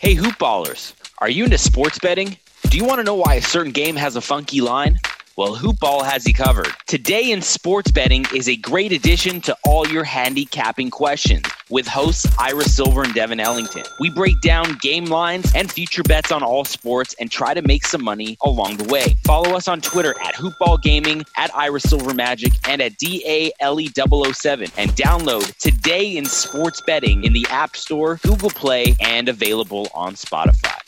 Hey, hoopballers, are you into sports betting? Do you want to know why a certain game has a funky line? Well, Hoopball has you covered. Today in sports betting is a great addition to all your handicapping questions with hosts Ira Silver and Devin Ellington. We break down game lines and future bets on all sports and try to make some money along the way. Follow us on Twitter at Hoopball Gaming, at Ira Silver Magic, and at DALE007. And download Today in Sports Betting in the App Store, Google Play, and available on Spotify.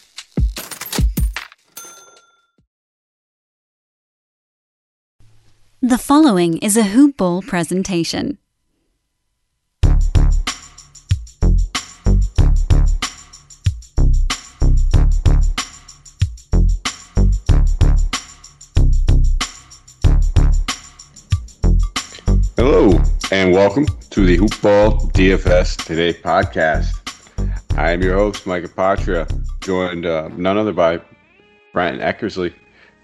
The following is a Hoop Ball presentation. Welcome to the Hoopball DFS Today podcast. I am your host, Micah Patra, joined uh, none other by Brian Eckersley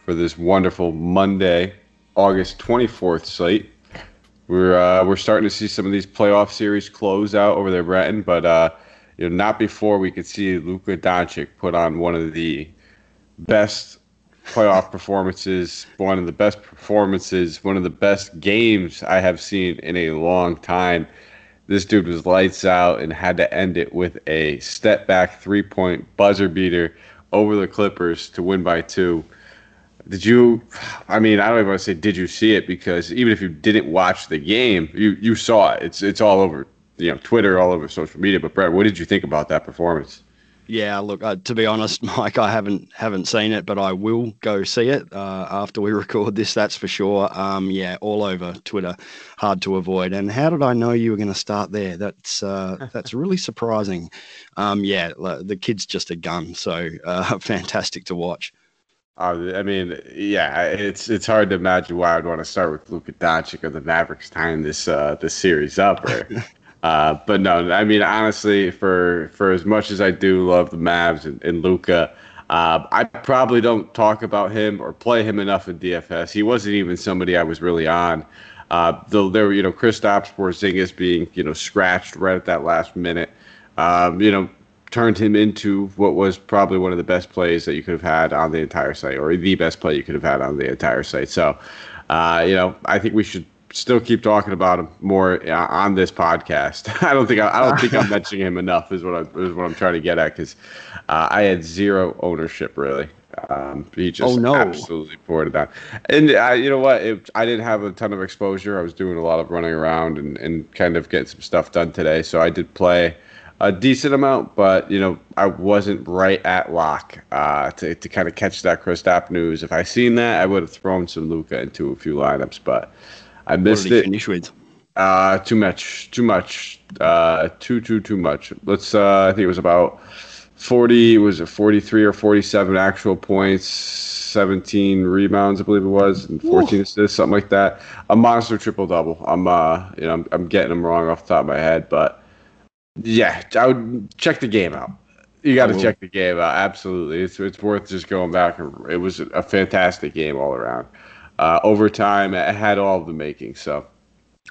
for this wonderful Monday, August 24th slate. We're uh, we're starting to see some of these playoff series close out over there, Breton, but uh, you know not before we could see Luka Doncic put on one of the best playoff performances, one of the best performances, one of the best games I have seen in a long time. This dude was lights out and had to end it with a step back three point buzzer beater over the Clippers to win by two. Did you? I mean, I don't even want to say did you see it because even if you didn't watch the game, you you saw it. It's it's all over you know Twitter, all over social media. But Brett, what did you think about that performance? Yeah, look, uh, to be honest, Mike, I haven't haven't seen it, but I will go see it uh, after we record this. That's for sure. Um, yeah, all over Twitter, hard to avoid. And how did I know you were going to start there? That's uh, that's really surprising. Um, yeah, the kid's just a gun, so uh, fantastic to watch. Uh, I mean, yeah, it's it's hard to imagine why I'd want to start with Luka Doncic or the Mavericks tying this uh, this series up. Right? Uh, but no, I mean honestly, for for as much as I do love the Mavs and, and Luka, uh, I probably don't talk about him or play him enough in DFS. He wasn't even somebody I was really on. Uh, though there, you know, Kristaps Porzingis being you know scratched right at that last minute, um, you know, turned him into what was probably one of the best plays that you could have had on the entire site, or the best play you could have had on the entire site. So, uh, you know, I think we should still keep talking about him more uh, on this podcast. I don't think I, I don't think I'm mentioning him enough. Is what I is what I'm trying to get at because uh, I had zero ownership really. Um, he just oh, no. absolutely poured it down. And uh, you know what? It, I didn't have a ton of exposure. I was doing a lot of running around and, and kind of getting some stuff done today. So I did play a decent amount, but you know I wasn't right at lock uh, to to kind of catch that Kristaps news. If I seen that, I would have thrown some Luka into a few lineups, but I missed it. Finish with? Uh, too much, too much, uh, too, too, too much. Let's, uh, I think it was about 40, was it 43 or 47 actual points, 17 rebounds, I believe it was, and 14 Ooh. assists, something like that. A monster triple double. I'm, uh, you know, I'm, I'm getting them wrong off the top of my head, but yeah, I would check the game out. You got to check the game out. Absolutely, it's it's worth just going back. It was a fantastic game all around uh, overtime. It had all of the making. So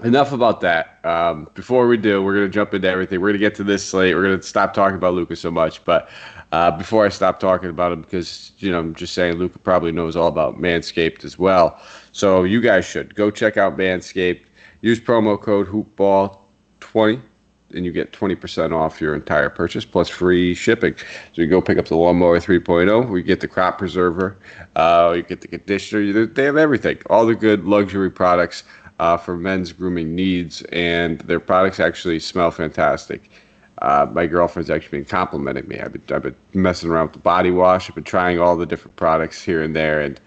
enough about that. Um, before we do, we're going to jump into everything. We're going to get to this slate. We're going to stop talking about Luka so much. But uh, before I stop talking about him, because you know I'm just saying Luka probably knows all about Manscaped as well. So you guys should go check out Manscaped. Use promo code Hoopball20 and you get 20% off your entire purchase plus free shipping. So you go pick up the lawnmower 3.0, we get the crop preserver, uh, you get the conditioner. They have everything, all the good luxury products uh, for men's grooming needs, and their products actually smell fantastic. Uh, my girlfriend's actually been complimenting me. I've been, I've been messing around with the body wash. I've been trying all the different products here and there, and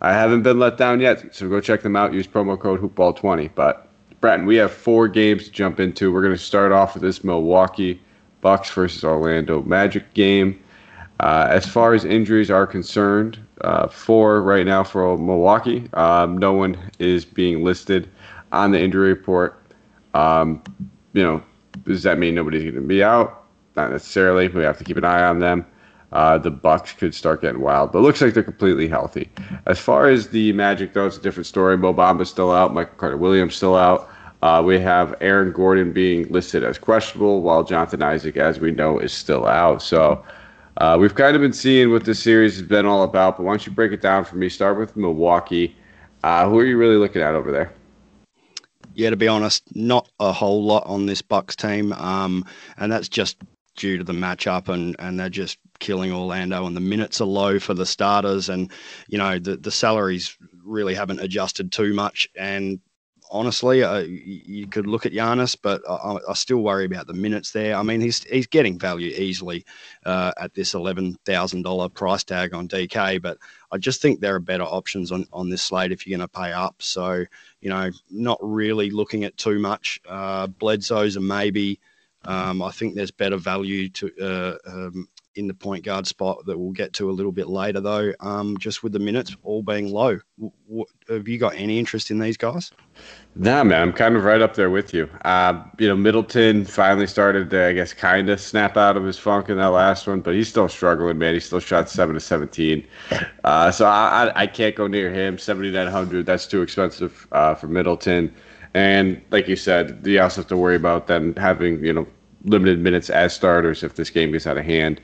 I haven't been let down yet. So go check them out. Use promo code Hoopball20. But Bratton, we have four games to jump into. We're going to start off with this Milwaukee Bucks versus Orlando Magic game. Uh, as far as injuries are concerned, uh, four right now for Milwaukee. Um, no one is being listed on the injury report. Um, you know, does that mean nobody's going to be out? Not necessarily. We have to keep an eye on them. Uh, the Bucks could start getting wild, but looks like they're completely healthy. As far as the Magic, though, it's a different story. Mo Bamba's still out. Michael Carter Williams still out. Uh, we have Aaron Gordon being listed as questionable, while Jonathan Isaac, as we know, is still out. So Uh, we've kind of been seeing what this series has been all about, but why don't you break it down for me? Start with Milwaukee. Uh, who are you really looking at over there? Yeah, to be honest, not a whole lot on this Bucks team, um, and that's just due to the matchup, and and they're just killing Orlando, and the minutes are low for the starters, and you know the the salaries really haven't adjusted too much, and honestly, uh, you could look at Giannis, but I, I, still worry about the minutes there. I mean, he's he's getting value easily uh, at this eleven thousand dollar price tag on DK, but I just think there are better options on on this slate if you're going to pay up. So you know, not really looking at too much. Uh, Bledsoe's a maybe. Um, I think there's better value to uh, um, in the point guard spot that we'll get to a little bit later, though. Um, just with the minutes all being low, w- w- have you got any interest in these guys? Nah, man, I'm kind of right up there with you. Uh, you know, Middleton finally started to, I guess, kind of snap out of his funk in that last one, but he's still struggling, man. He still shot seven to 17, uh, so I, I, I, can't go near him. 7,900, that's too expensive uh, for Middleton. And like you said, you also have to worry about them having, you know, limited minutes as starters if this game gets out of hand.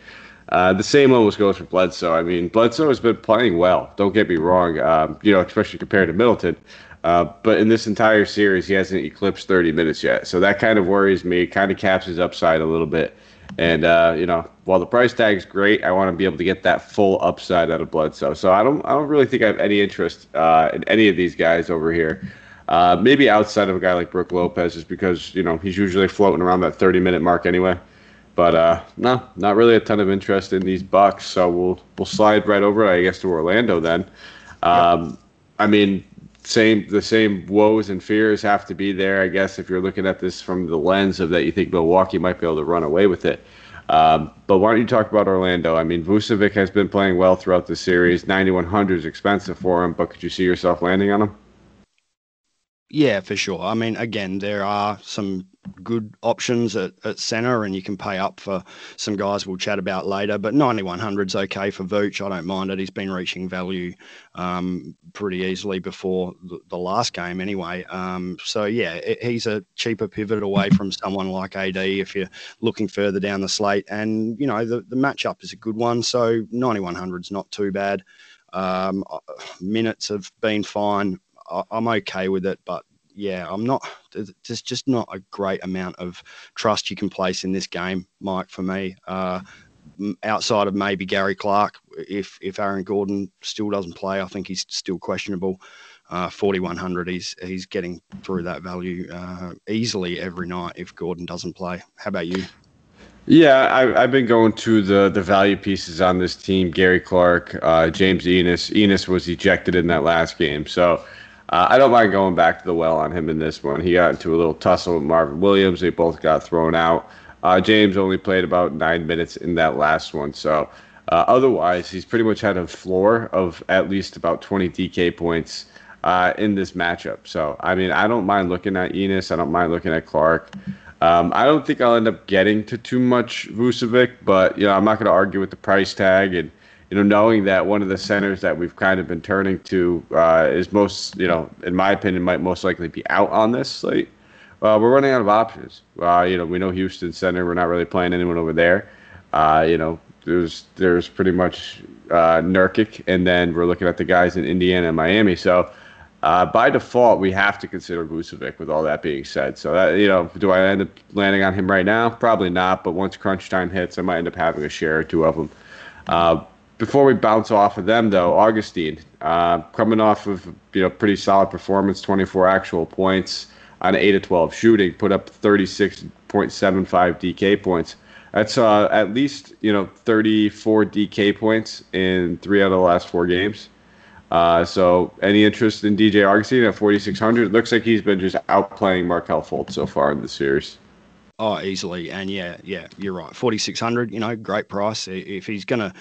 Uh, the same almost goes for Bledsoe. I mean, Bledsoe has been playing well. Don't get me wrong. Um, you know, especially compared to Middleton. Uh, but in this entire series, he hasn't eclipsed 30 minutes yet. So that kind of worries me. Kind of caps his upside a little bit. And uh, you know, while the price tag is great, I want to be able to get that full upside out of Bledsoe. So I don't, I don't really think I have any interest uh, in any of these guys over here. Uh, maybe outside of a guy like Brook Lopez, is because you know he's usually floating around that 30 minute mark anyway. But uh, no, not really a ton of interest in these Bucks. So we'll we'll slide right over, I guess, to Orlando then. Um. I mean, same the same woes and fears have to be there, I guess, if you're looking at this from the lens of that you think Milwaukee might be able to run away with it. Um, but why don't you talk about Orlando? I mean, Vucevic has been playing well throughout the series. 9100 is expensive for him, but could you see yourself landing on him? Yeah, for sure. I mean, again, there are some good options at, at center, and you can pay up for some guys we'll chat about later. But 9100 is okay for Vooch. I don't mind it. He's been reaching value um, pretty easily before the, the last game, anyway. Um, so, yeah, it, he's a cheaper pivot away from someone like AD if you're looking further down the slate. And, you know, the, the matchup is a good one. So, 9100 is not too bad. Um, minutes have been fine. I'm okay with it, but yeah, I'm not. There's just not a great amount of trust you can place in this game, Mike. For me, uh, outside of maybe Gary Clark, if if Aaron Gordon still doesn't play, I think he's still questionable. Uh, 4100, he's he's getting through that value uh, easily every night if Gordon doesn't play. How about you? Yeah, I, have been going to the the value pieces on this team. Gary Clark, uh, James Ennis. Ennis was ejected in that last game, so uh, I don't mind going back to the well on him in this one. He got into a little tussle with Marvin Williams. They both got thrown out. Uh, James only played about nine minutes in that last one. So uh, otherwise, he's pretty much had a floor of at least about 20 DK points uh, in this matchup. So, I mean, I don't mind looking at Ennis. I don't mind looking at Clark. Um, I don't think I'll end up getting to too much Vucevic, but, you know, I'm not going to argue with the price tag. And, you know, knowing that one of the centers that we've kind of been turning to uh, is most, you know, in my opinion, might most likely be out on this slate. Uh, we're running out of options. Uh, you know, we know Houston center. We're not really playing anyone over there. Uh, you know, there's there's pretty much uh, Nurkic, and then we're looking at the guys in Indiana and Miami. So. Uh, by default, we have to consider Vucevic. With all that being said, so that you know, do I end up landing on him right now? Probably not. But once crunch time hits, I might end up having a share or two of them. Uh, before we bounce off of them, though, Augustin, uh, coming off of you know pretty solid performance, 24 actual points on 8 of 12 shooting, put up 36.75 DK points. That's uh, at least you know 34 DK points in three out of the last four games. Uh, so, any interest in DJ Augustin at 4,600? Looks like he's been just outplaying Markelle Fultz so far in the series. Oh, easily. And yeah, yeah, you're right. 4,600, you know, great price. If he's going to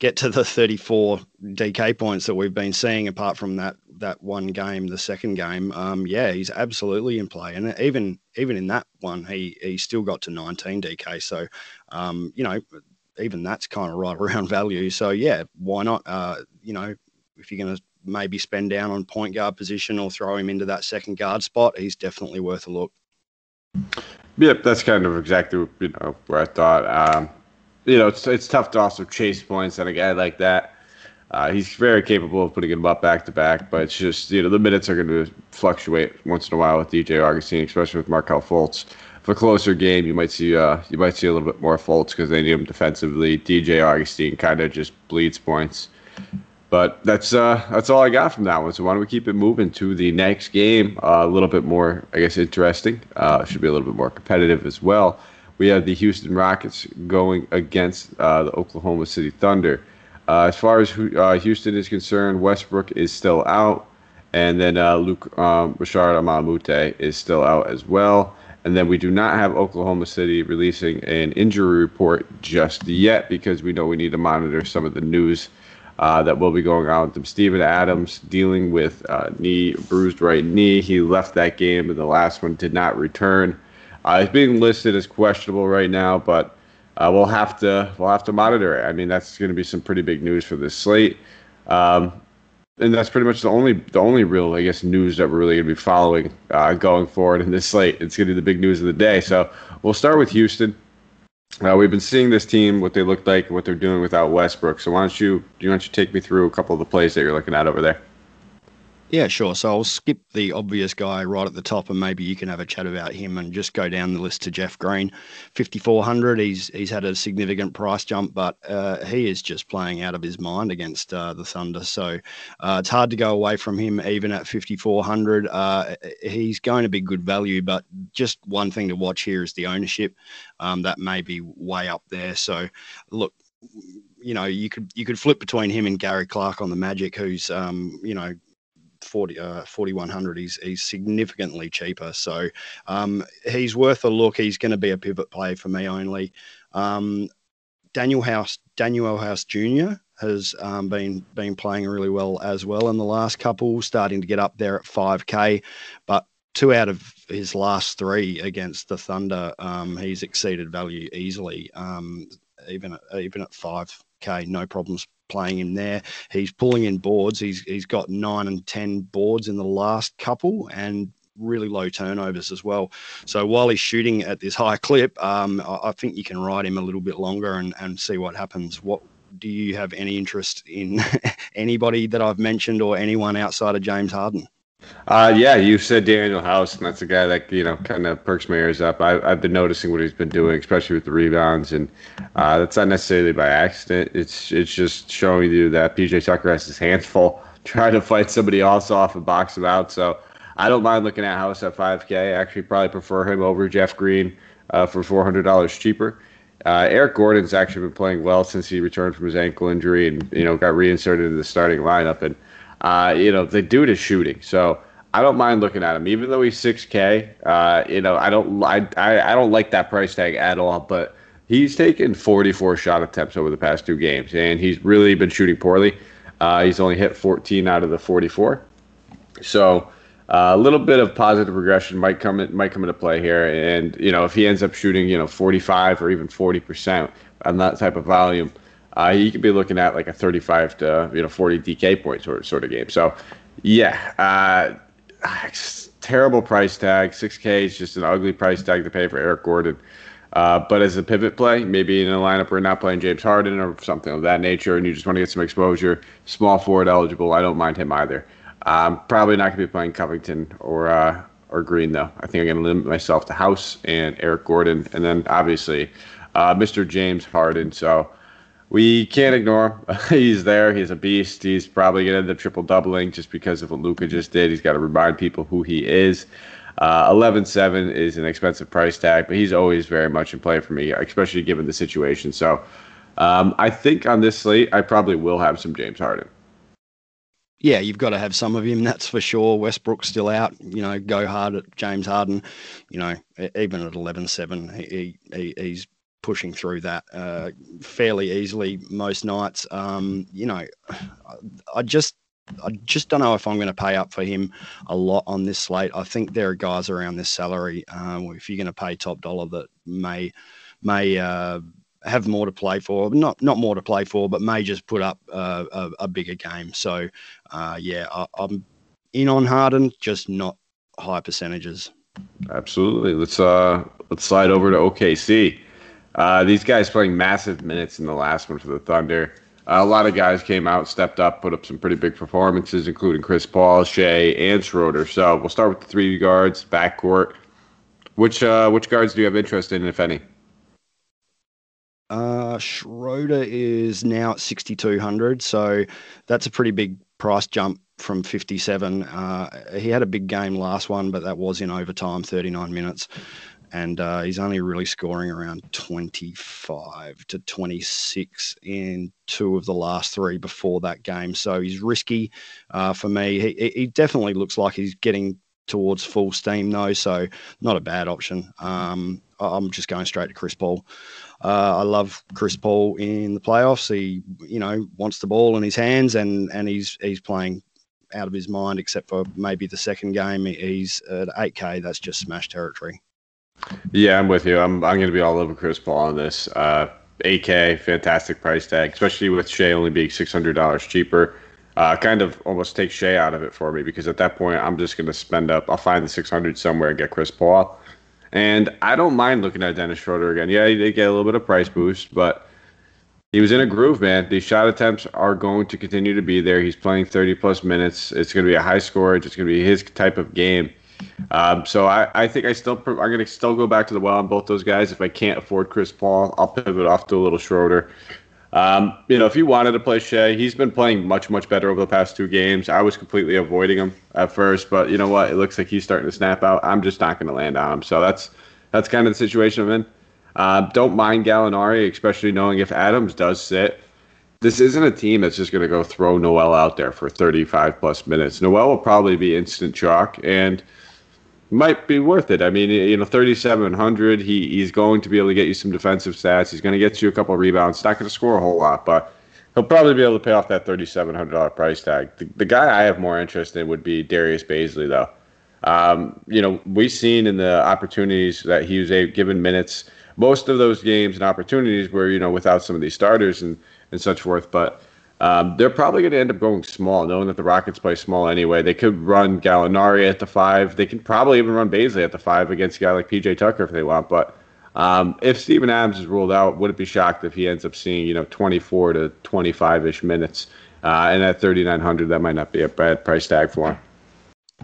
get to the 34 DK points that we've been seeing, apart from that that one game, the second game, um, yeah, he's absolutely in play. And even even in that one, he he still got to 19 DK. So, um, you know, even that's kind of right around value. So yeah, why not? Uh, you know, if you're going to maybe spend down on point guard position or throw him into that second guard spot, he's definitely worth a look. Yep, that's kind of exactly you know where I thought. Um, you know, it's it's tough to also chase points on a guy like that. Uh, he's very capable of putting him up back to back, but it's just you know the minutes are going to fluctuate once in a while with DJ Augustin, especially with Markelle Fultz. For a closer game, you might see uh, you might see a little bit more Fultz because they need him defensively. DJ Augustin kind of just bleeds points. But that's uh, that's all I got from that one. So why don't we keep it moving to the next game? Uh, a little bit more, I guess, interesting. Uh, should be a little bit more competitive as well. We have the Houston Rockets going against uh, the Oklahoma City Thunder. Uh, as far as uh, Houston is concerned, Westbrook is still out, and then Luc um, Richard Mbah a Moute is still out as well. And then we do not have Oklahoma City releasing an injury report just yet because we know we need to monitor some of the news uh, that will be going on with them. Steven Adams dealing with uh, knee bruised right knee. He left that game, and the last one did not return. Uh, he's being listed as questionable right now, but uh, we'll have to we'll have to monitor it. I mean, that's going to be some pretty big news for this slate. Um, and that's pretty much the only the only real I guess news that we're really going to be following uh, going forward in this slate. It's going to be the big news of the day. So we'll start with Houston. Uh, we've been seeing this team, what they look like, what they're doing without Westbrook. So why don't you, why don't you take me through a couple of the plays that you're looking at over there? Yeah, sure. So I'll skip the obvious guy right at the top, and maybe you can have a chat about him and just go down the list to Jeff Green, 5400. He's he's had a significant price jump, but uh, he is just playing out of his mind against uh, the Thunder. So uh, it's hard to go away from him even at 5400. Uh, he's going to be good value, but just one thing to watch here is the ownership. Um, that may be way up there. So look, you know, you could you could flip between him and Gary Clark on the Magic, who's um, you know 40, uh, 4100 he's, he's significantly cheaper. So um, he's worth a look. He's going to be a pivot play for me only. Um, Danuel House Daniel House Jr has um, been been playing really well as well in the last couple starting to get up there at 5k but two out of his last three against the Thunder um, he's exceeded value easily um, even at, even at 5k no problems playing him there. He's pulling in boards. He's he's got nine and ten boards in the last couple, and really low turnovers as well. So while he's shooting at this high clip, um, I, I, think you can ride him a little bit longer and, and see what happens. What do you have any interest in anybody that I've mentioned or anyone outside of James Harden? Uh, yeah, you said Daniel House, and that's a guy that you know kind of perks my ears up. I, have been noticing what he's been doing, especially with the rebounds, and uh, that's not necessarily by accident. It's it's just showing you that PJ Tucker has his hands full trying to fight somebody else off and box him out. So I don't mind looking at House at 5K. I actually probably prefer him over Jeff Green uh, for $400 cheaper. Uh, Eric Gordon's actually been playing well since he returned from his ankle injury and you know got reinserted into the starting lineup and uh, you know, the dude is shooting. So I don't mind looking at him, even though he's 6K. Uh, you know, I don't, I, I, I don't like that price tag at all. But he's taken 44 shot attempts over the past two games, and he's really been shooting poorly. Uh, he's only hit 14 out of the 44. So uh, a little bit of positive regression might come in, might come into play here. And you know, if he ends up shooting, you know, 45 or even 40 percent on that type of volume, uh, you could be looking at like a 35 to you know 40 DK point sort sort of game. So yeah, uh, terrible price tag. 6K is just an ugly price tag to pay for Eric Gordon. Uh, but as a pivot play, maybe in a lineup where you're not playing James Harden or something of that nature, and you just want to get some exposure, small forward eligible, I don't mind him either. I'm probably not going to be playing Covington or uh, or Green though. I think I'm going to limit myself to House and Eric Gordon, and then obviously uh, Mr. James Harden. So we can't ignore him. he's there. He's a beast. He's probably going to end up triple doubling just because of what Luka just did. He's got to remind people who he is. Uh, 11-7 is an expensive price tag, but he's always very much in play for me, especially given the situation. So um, I think on this slate, I probably will have some James Harden. Yeah, you've got to have some of him, that's for sure. Westbrook's still out. You know, go hard at James Harden. You know, even at 11-7, he, he, he's pushing through that uh, fairly easily most nights. Um, you know, I just I just don't know if I'm going to pay up for him a lot on this slate. I think there are guys around this salary. Um, if you're going to pay top dollar, that may may uh, have more to play for. Not not more to play for, but may just put up uh, a, a, bigger game. So uh, yeah, I, I'm in on Harden, just not high percentages. Absolutely. Let's uh let's slide over to OKC. Uh, these guys playing massive minutes in the last one for the Thunder. Uh, a lot of guys came out, stepped up, put up some pretty big performances, including Chris Paul, Shai, and Schroeder. So we'll start with the three guards, backcourt. Which uh, which guards do you have interest in, if any? Uh, Schroeder is now at 6,200, so that's a pretty big price jump from 57. Uh, he had a big game last one, but that was in overtime, 39 minutes. And uh, he's only really scoring around 25 to 26 in two of the last three before that game. So he's risky uh, for me. He, he definitely looks like he's getting towards full steam, though. So not a bad option. Um, I'm just going straight to Chris Paul. Uh, I love Chris Paul in the playoffs. He, you know, wants the ball in his hands, and and he's he's playing out of his mind, except for maybe the second game. He's at 8K. That's just smash territory. Yeah, I'm with you. I'm I'm going to be all over Chris Paul on this. Uh, 8K, fantastic price tag, especially with Shai only being $600 cheaper. Uh, kind of almost take Shai out of it for me because at that point I'm just going to spend up. I'll find the 600 somewhere and get Chris Paul. And I don't mind looking at Dennis Schroeder again. Yeah, he did get a little bit of price boost, but he was in a groove, man. These shot attempts are going to continue to be there. He's playing 30 plus minutes. It's going to be a high score. It's going to be his type of game. Um, so I, I think I still I'm to still go back to the well on both those guys. If I can't afford Chris Paul, I'll pivot off to a little Schroeder. Um, you know, if you wanted to play Shai, he's been playing much much better over the past two games. I was completely avoiding him at first, but you know what? It looks like he's starting to snap out. I'm just not to land on him. So that's that's kind of the situation I'm in. Uh, don't mind Gallinari, especially knowing if Adams does sit. This isn't a team that's just going to go throw Noel out there for 35 plus minutes. Noel will probably be instant chalk and might be worth it. I mean, you know, 3,700. He he's going to be able to get you some defensive stats. He's going to get you a couple rebounds. Not going to score a whole lot, but he'll probably be able to pay off that $3,700 price tag. The, the guy I have more interest in would be Darius Bazley, though. Um, you know, we've seen in the opportunities that he was given minutes most of those games and opportunities were, you know, without some of these starters and, and such forth. But um, they're probably going to end up going small, knowing that the Rockets play small anyway. They could run Gallinari at the five. They can probably even run Bazley at the five against a guy like PJ Tucker if they want. But um, if Steven Adams is ruled out, would it be shocked if he ends up seeing, you know, 24 to 25 ish minutes. Uh, and at 3,900, that might not be a bad price tag for him.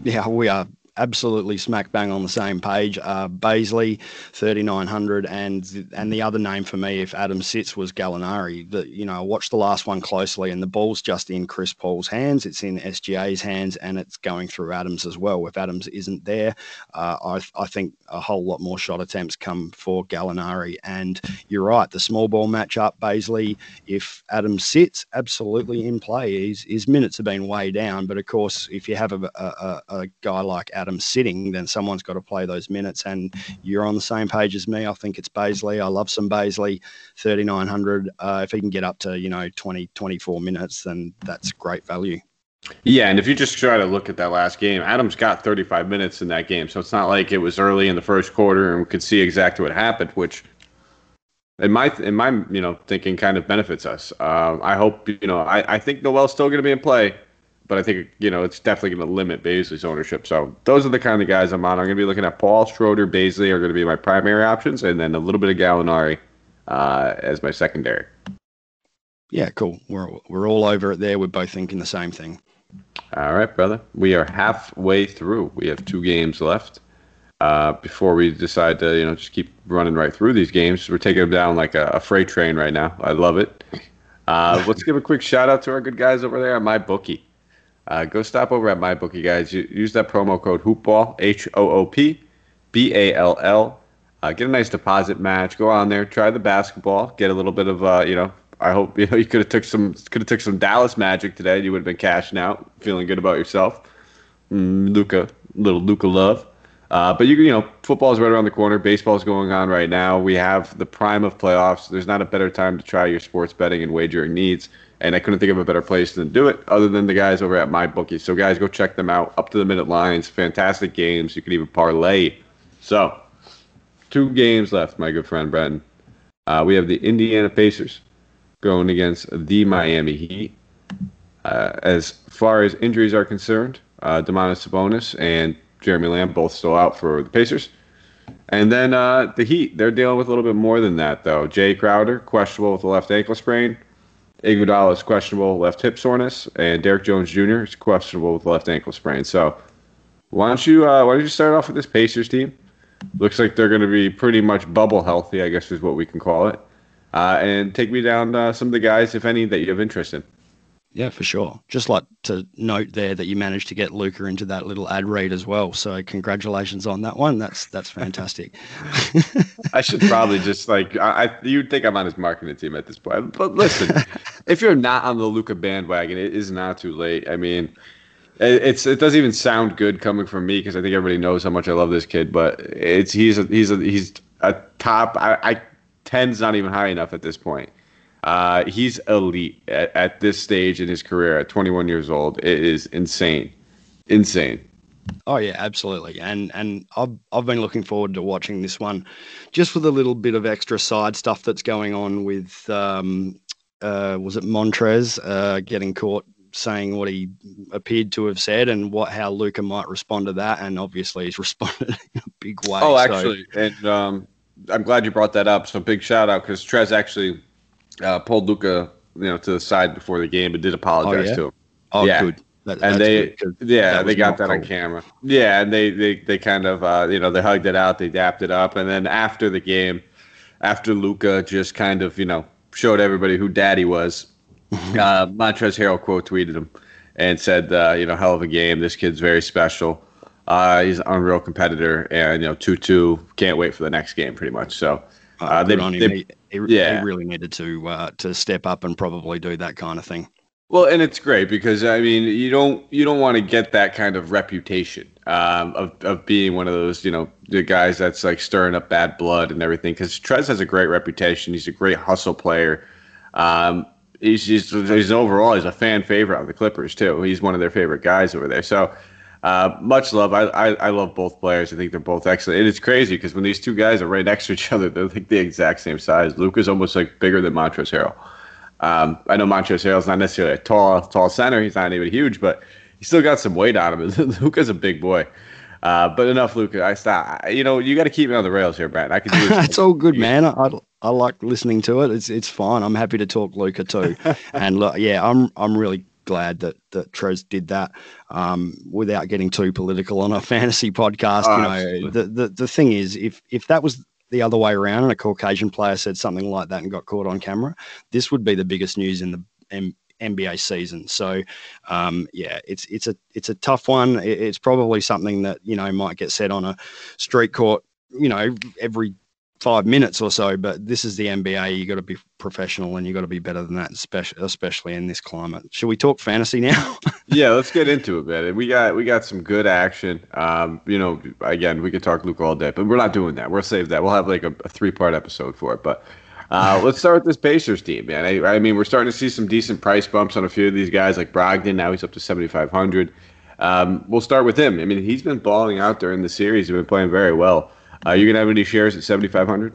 Yeah, we are absolutely smack bang on the same page. Uh, Bazley, 3,900, and and the other name for me, if Adam sits, was Gallinari. The, you know, I watched the last one closely, and the ball's just in Chris Paul's hands. It's in SGA's hands, and it's going through Adams as well. If Adams isn't there, uh, I, I think a whole lot more shot attempts come for Gallinari. And you're right, the small ball matchup, Bazley, if Adams sits, absolutely in play. His, his minutes have been way down, but of course, if you have a, a, a guy like Adams, Adams sitting, then someone's got to play those minutes. And you're on the same page as me. I think it's Bazley. I love some Bazley, 3,900. Uh, if he can get up to, you know, 20, 24 minutes, then that's great value. Yeah, and if you just try to look at that last game, Adams got 35 minutes in that game, so it's not like it was early in the first quarter and we could see exactly what happened, which in my in my you know thinking kind of benefits us. Uh, I hope you know I, I think Noel's still going to be in play but I think you know it's definitely going to limit Bazley's ownership. So those are the kind of guys I'm on. I'm going to be looking at Paul Schroeder, Bazley are going to be my primary options, and then a little bit of Gallinari uh, as my secondary. Yeah, cool. We're we're all over it there. We're both thinking the same thing. All right, brother. We are halfway through. We have two games left. Uh, before we decide to, you know, just keep running right through these games, we're taking them down like a, a freight train right now. I love it. Uh, let's give a quick shout out to our good guys over there at MyBookie. Uh, go stop over at MyBookie, guys. use that promo code HoopBall, H O O P B A L L. Uh, get a nice deposit match. Go on there, try the basketball, get a little bit of, uh, you know, I hope you know you could have took some could have took some Dallas Magic today. You would have been cashing out, feeling good about yourself. Mm, Luka, little Luka love. Uh, but you you know, football is right around the corner. Baseball is going on right now. We have the prime of playoffs. There's not a better time to try your sports betting and wagering needs. And I couldn't think of a better place to do it other than the guys over at MyBookie. So, guys, go check them out. Up to the minute lines, fantastic games. You can even parlay. So, two games left, my good friend Brenton. Uh, we have the Indiana Pacers going against the Miami Heat. Uh, as far as injuries are concerned, uh, Domantas Sabonis and Jeremy Lamb both still out for the Pacers. And then uh, the Heat, they're dealing with a little bit more than that, though. Jay Crowder, questionable with a left ankle sprain. Iguodala is questionable left hip soreness, and Derrick Jones Jr. is questionable with left ankle sprain. So, why don't you uh, why don't you start off with this Pacers team? Looks like they're going to be pretty much bubble healthy, I guess is what we can call it. Uh, and take me down some of the guys, if any, that you have interest in. Yeah, for sure. Just like to note there that you managed to get Luka into that little ad read as well. So congratulations on that one. That's that's fantastic. I should probably just like I, you'd think I'm on his marketing team at this point. But listen, if you're not on the Luka bandwagon, it is not too late. I mean, it, it's it doesn't even sound good coming from me because I think everybody knows how much I love this kid. But it's he's a, he's a, he's a top. I, I ten's not even high enough at this point. Uh, he's elite at, at this stage in his career at 21 years old. It is insane, insane. Oh yeah, absolutely. And and I've I've been looking forward to watching this one, just with a little bit of extra side stuff that's going on with um, uh, was it Montrez uh, getting caught saying what he appeared to have said and what how Luca might respond to that, and obviously he's responded in a big way. Oh, actually, so. and um, I'm glad you brought that up. So big shout out because Trez actually uh, pulled Luka, you know, to the side before the game, but did apologize oh, yeah? to him. Oh, yeah. good. That, and they, yeah, they got that cold. on camera. Yeah, and they, they, they kind of, uh, you know, they hugged it out, they dapped it up, and then after the game, after Luka just kind of, you know, showed everybody who Daddy was, uh, Montrezl Harrell quote tweeted him and said, uh, you know, hell of a game. This kid's very special. Uh, he's an unreal competitor, and you know, two two. Can't wait for the next game, pretty much. So, uh, uh they, they, he, yeah. really needed to uh, to step up and probably do that kind of thing. Well, and it's great because I mean, you don't you don't want to get that kind of reputation um, of of being one of those you know the guys that's like stirring up bad blood and everything. Because Trez has a great reputation. He's a great hustle player. Um, he's, he's he's overall he's a fan favorite of the Clippers too. He's one of their favorite guys over there. So uh, much love. I, I, I love both players. I think they're both excellent. And it's crazy because when these two guys are right next to each other, they're like the exact same size. Luka's almost like bigger than Montrezl Harrell. Um, I know Montrezl Harrell's not necessarily a tall tall center. He's not even huge, but he's still got some weight on him. Luka's a big boy. Uh, but enough, Luka. I stop. I, you know, you got to keep me on the rails here, Brad. I can do it. it's all good, man. I, I like listening to it. It's it's fine. I'm happy to talk Luka too. and look, yeah, I'm I'm really glad that that Trez did that um, without getting too political on a fantasy podcast. Oh, you know, absolutely. the, the the thing is, if if that was the other way around and a Caucasian player said something like that and got caught on camera, this would be the biggest news in the M- NBA season. So, um, yeah, it's it's a it's a tough one. It's probably something that you know might get said on a street court, you know, every five minutes or so. But this is the NBA. You got to be professional and you got to be better than that, especially in this climate. Should we talk fantasy now? yeah, let's get into it, man. We got we got some good action. Um, you know, again, we could talk Luke all day, but we're not doing that. We'll save that. We'll have like a, a three part episode for it, but. Uh, let's start with this Pacers team, man. I, I, mean, we're starting to see some decent price bumps on a few of these guys, like Brogdon. Now he's up to 7,500. Um, we'll start with him. I mean, he's been balling out during the series. He's been playing very well. Are you gonna have any shares at 7,500?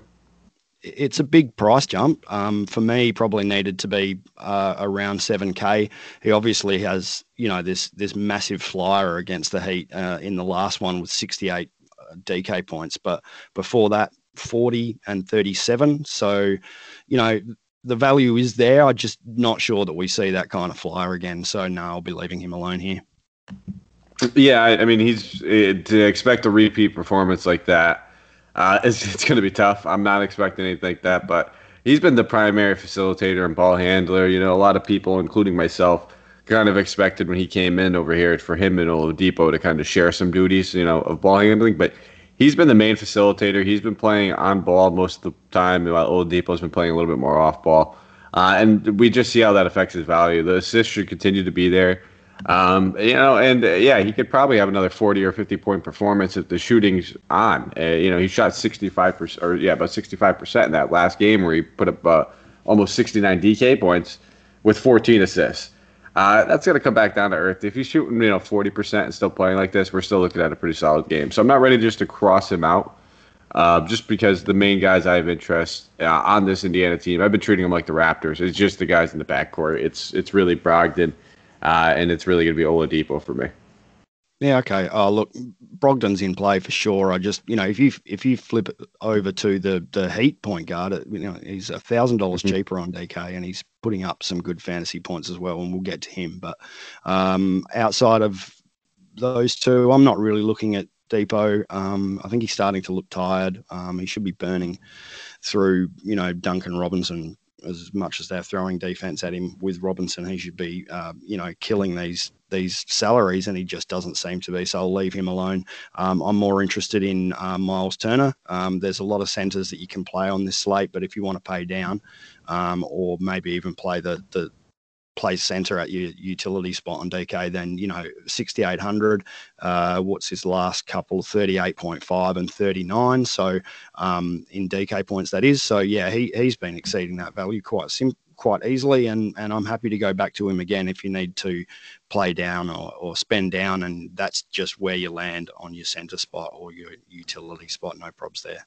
It's a big price jump. Um, for me, probably needed to be uh, around 7k. He obviously has, you know, this this massive flyer against the Heat uh, in the last one with 68 uh, DK points, but before that, 40 and 37. So, you know, the value is there. I'm just not sure that we see that kind of flyer again. So, no, I'll be leaving him alone here. Yeah, I mean, he's eh, to expect a repeat performance like that uh, it's it's going to be tough. I'm not expecting anything like that, but he's been the primary facilitator and ball handler. You know, a lot of people, including myself, kind of expected when he came in over here for him and Oladipo to kind of share some duties, you know, of ball handling. But he's been the main facilitator. He's been playing on ball most of the time, while Oladipo's been playing a little bit more off ball. Uh, and we just see how that affects his value. The assists should continue to be there. Um, you know, and uh, yeah, he could probably have another 40 or 50 point performance if the shooting's on. Uh, you know, he shot 65%, or yeah, about 65% in that last game where he put up uh, almost 69 DK points with 14 assists. Uh, that's going to come back down to earth. If he's shooting, you know, 40% and still playing like this, we're still looking at a pretty solid game. So I'm not ready just to cross him out. Uh, just because the main guys I have interest uh, on this Indiana team, I've been treating them like the Raptors. It's just the guys in the backcourt. It's it's really Brogdon uh, and it's really going to be Oladipo for me. Yeah, okay. Oh, look, Brogdon's in play for sure. I just, you know, if you if you flip over to the the Heat point guard, you know, he's a thousand dollars mm-hmm. cheaper on DK, and he's putting up some good fantasy points as well. And we'll get to him. But um, outside of those two, I'm not really looking at Dipo. Um, I think he's starting to look tired. Um, he should be burning through, you know, Duncan Robinson as much as they're throwing defense at him with Robinson. He should be, uh, you know, killing these these salaries, and he just doesn't seem to be. So I'll leave him alone. Um, I'm more interested in uh, Miles Turner. Um, there's a lot of centers that you can play on this slate, but if you want to pay down, um, or maybe even play the the play center at your utility spot on DK, then you know 6800. Uh, what's his last couple? 38.5 and 39. So um, in DK points, that is. So yeah, he he's been exceeding that value quite sim- quite easily, and and I'm happy to go back to him again if you need to play down or, or spend down, and that's just where you land on your center spot or your utility spot. No probs there.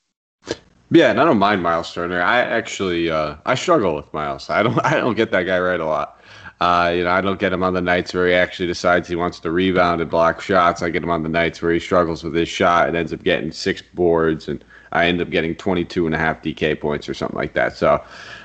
Yeah, and I don't mind Miles Turner. I actually uh, I struggle with Miles. I don't I don't get that guy right a lot. Uh, you know, I don't get him on the nights where he actually decides he wants to rebound and block shots. I get him on the nights where he struggles with his shot and ends up getting six boards, and I end up getting 22 and a half DK points or something like that. So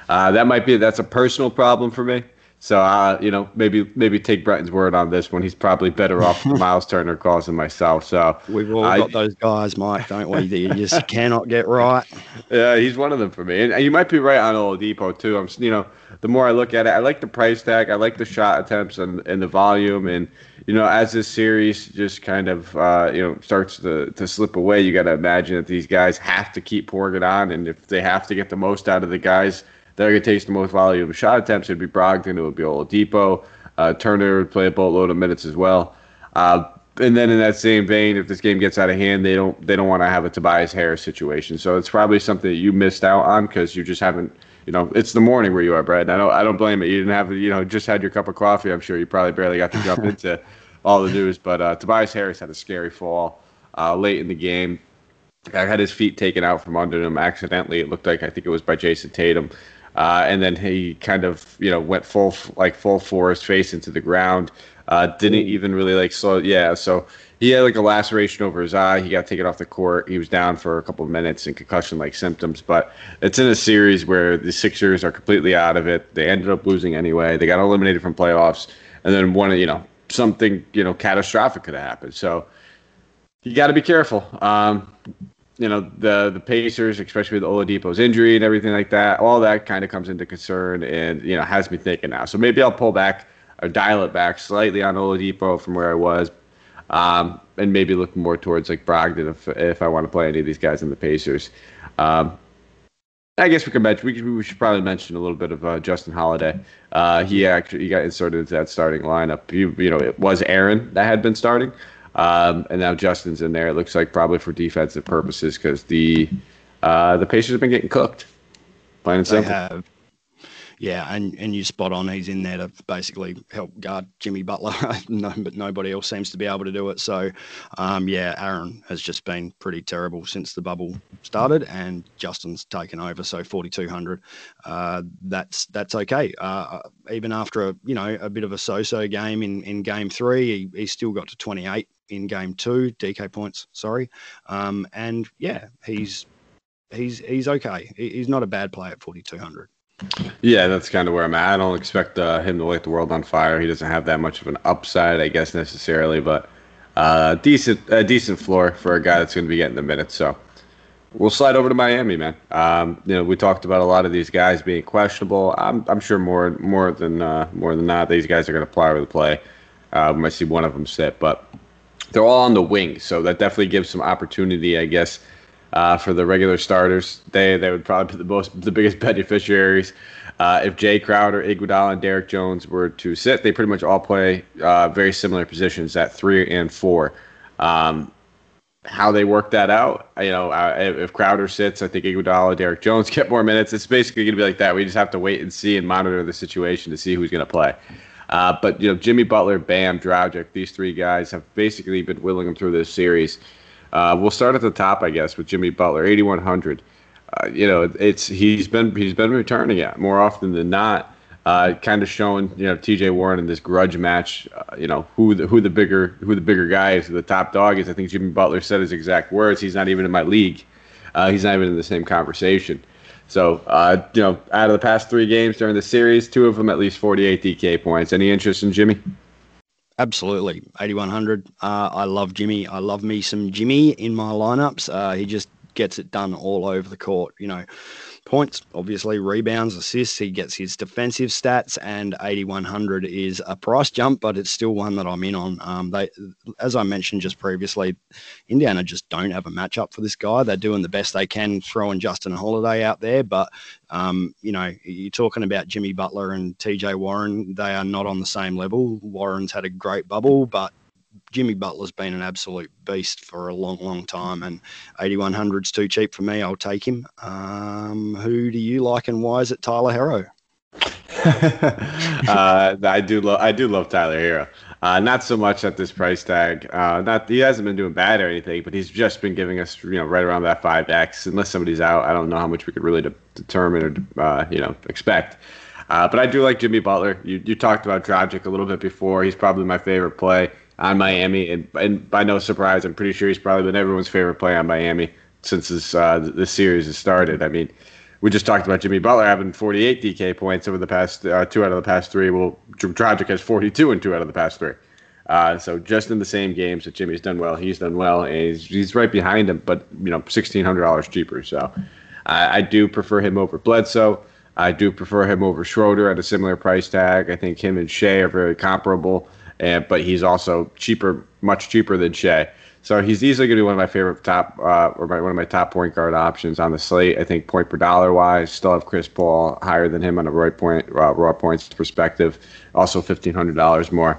uh, that might be that's a personal problem for me. So uh, you know, maybe maybe take Bretton's word on this one. He's probably better off Miles Turner calls than myself. So we've all I, got those guys, Mike, don't we? That you just cannot get right. Yeah, he's one of them for me, and you might be right on Oladipo too. I'm, you know, the more I look at it, I like the price tag, I like the shot attempts and, and the volume, and you know, as this series just kind of uh, you know starts to to slip away, you got to imagine that these guys have to keep pouring it on, and if they have to get the most out of the guys that are going to take the most volume of shot attempts. It'd be Brogdon, it would be Oladipo. Uh, Turner would play a boatload of minutes as well. Uh, and then in that same vein, if this game gets out of hand, they don't they don't want to have a Tobias Harris situation. So it's probably something that you missed out on because you just haven't. You know, it's the morning where you are, Brad. I don't I don't blame it. You didn't have you know just had your cup of coffee. I'm sure you probably barely got to jump into all the news. But uh, Tobias Harris had a scary fall uh, late in the game. I had his feet taken out from under him accidentally. It looked like I think it was by Jayson Tatum. Uh, and then he kind of you know went full like full force face into the ground. Uh, didn't even really like slow. Yeah, so he had like a laceration over his eye. He got taken off the court. He was down for a couple of minutes and concussion like symptoms. But it's in a series where the Sixers are completely out of it. They ended up losing anyway. They got eliminated from playoffs, and then one you know something you know catastrophic could have happened. So you got to be careful. Um, you know the the Pacers, especially with Oladipo's injury and everything like that, all that kind of comes into concern, and you know has me thinking now. So maybe I'll pull back or dial it back slightly on Oladipo from where I was, um, and maybe look more towards like Brogdon if if I want to play any of these guys in the Pacers. Um, I guess we could mention we, we should probably mention a little bit of uh, Justin Holiday. Uh, he actually he got inserted into that starting lineup. You, you know, it was Aaron that had been starting. Um, and now Justin's in there. It looks like probably for defensive purposes because the uh, the Pacers have been getting cooked. Plain and simple. They have. Yeah, and, and you spot on. He's in there to basically help guard Jimmy Butler. no, but nobody else seems to be able to do it. So, um, yeah, Aaron has just been pretty terrible since the bubble started, and Justin's taken over. So forty two hundred. Uh, that's that's okay. Uh, even after a you know a bit of a so-so game in, in game three, he, he still got to twenty eight in game two, DK points, sorry. Um, and yeah, he's he's he's okay. He's not a bad play at 4200. Yeah, that's kind of where I'm at. I don't expect uh, him to light the world on fire. He doesn't have that much of an upside, I guess, necessarily, but uh, decent a decent floor for a guy that's going to be getting the minutes. So we'll slide over to Miami, man. Um, you know, we talked about a lot of these guys being questionable. I'm, I'm sure more more than uh, more than not, these guys are going to play with the play. Uh, we might see one of them sit, but they're all on the wing, so that definitely gives some opportunity, I guess, uh, for the regular starters. They they would probably be the most the biggest beneficiaries. Uh, if Jay Crowder, Iguodala, and Derrick Jones were to sit, they pretty much all play uh, very similar positions at three and four. Um, how they work that out, you know, uh, if Crowder sits, I think Iguodala, Derrick Jones get more minutes. It's basically going to be like that. We just have to wait and see and monitor the situation to see who's going to play. Uh, but you know, Jimmy Butler, Bam, Dragic, these three guys have basically been willing them through this series. Uh, we'll start at the top, I guess, with Jimmy Butler, 8100. Uh, you know, it's he's been he's been returning it more often than not. Uh, kind of showing you know T.J. Warren in this grudge match. Uh, you know who the who the bigger who the bigger guy is, who the top dog is. I think Jimmy Butler said his exact words. He's not even in my league. Uh, he's not even in the same conversation. So uh, you know, out of the past three games during the series, two of them at least 48 DK points. Any interest in Jimmy? Absolutely, 8100. Uh, I love Jimmy. I love me some Jimmy in my lineups. Uh, he just gets it done all over the court. You know, points, obviously, rebounds, assists. He gets his defensive stats, and 8100 is a price jump, but it's still one that I'm in on. Um, they, as I mentioned just previously, Indiana just don't have a matchup for this guy. They're doing the best they can, throwing Justin Holiday out there, but um, you know, you're talking about Jimmy Butler and TJ Warren. They are not on the same level. Warren's had a great bubble, but Jimmy Butler's been an absolute beast for a long, long time, and 8100's too cheap for me. I'll take him. Um, who do you like, and why is it Tyler Herro? uh, I do love I do love Tyler Herro. Uh, not so much at this price tag. Uh, not he hasn't been doing bad or anything, but he's just been giving us you know right around that five x. Unless somebody's out, I don't know how much we could really de- determine or uh, you know expect. Uh, but I do like Jimmy Butler. You you talked about Dragic a little bit before. He's probably my favorite play on Miami, and, and by no surprise, I'm pretty sure he's probably been everyone's favorite play on Miami since this uh, this series has started. I mean, we just talked about Jimmy Butler having 48 DK points over the past uh, two out of the past three. Well, Dragic has 42 and two out of the past three. Uh, so just in the same games that Jimmy's done well, he's done well, and he's, he's right behind him, but you know, sixteen hundred dollars cheaper. So I, I do prefer him over Bledsoe. I do prefer him over Schroeder at a similar price tag. I think him and Shai are very comparable and but he's also cheaper, much cheaper than Shai. So he's easily going to be one of my favorite top, uh, or my, one of my top point guard options on the slate. I think point per dollar wise, still have Chris Paul higher than him on a raw point, uh, raw points perspective. Also fifteen hundred dollars more.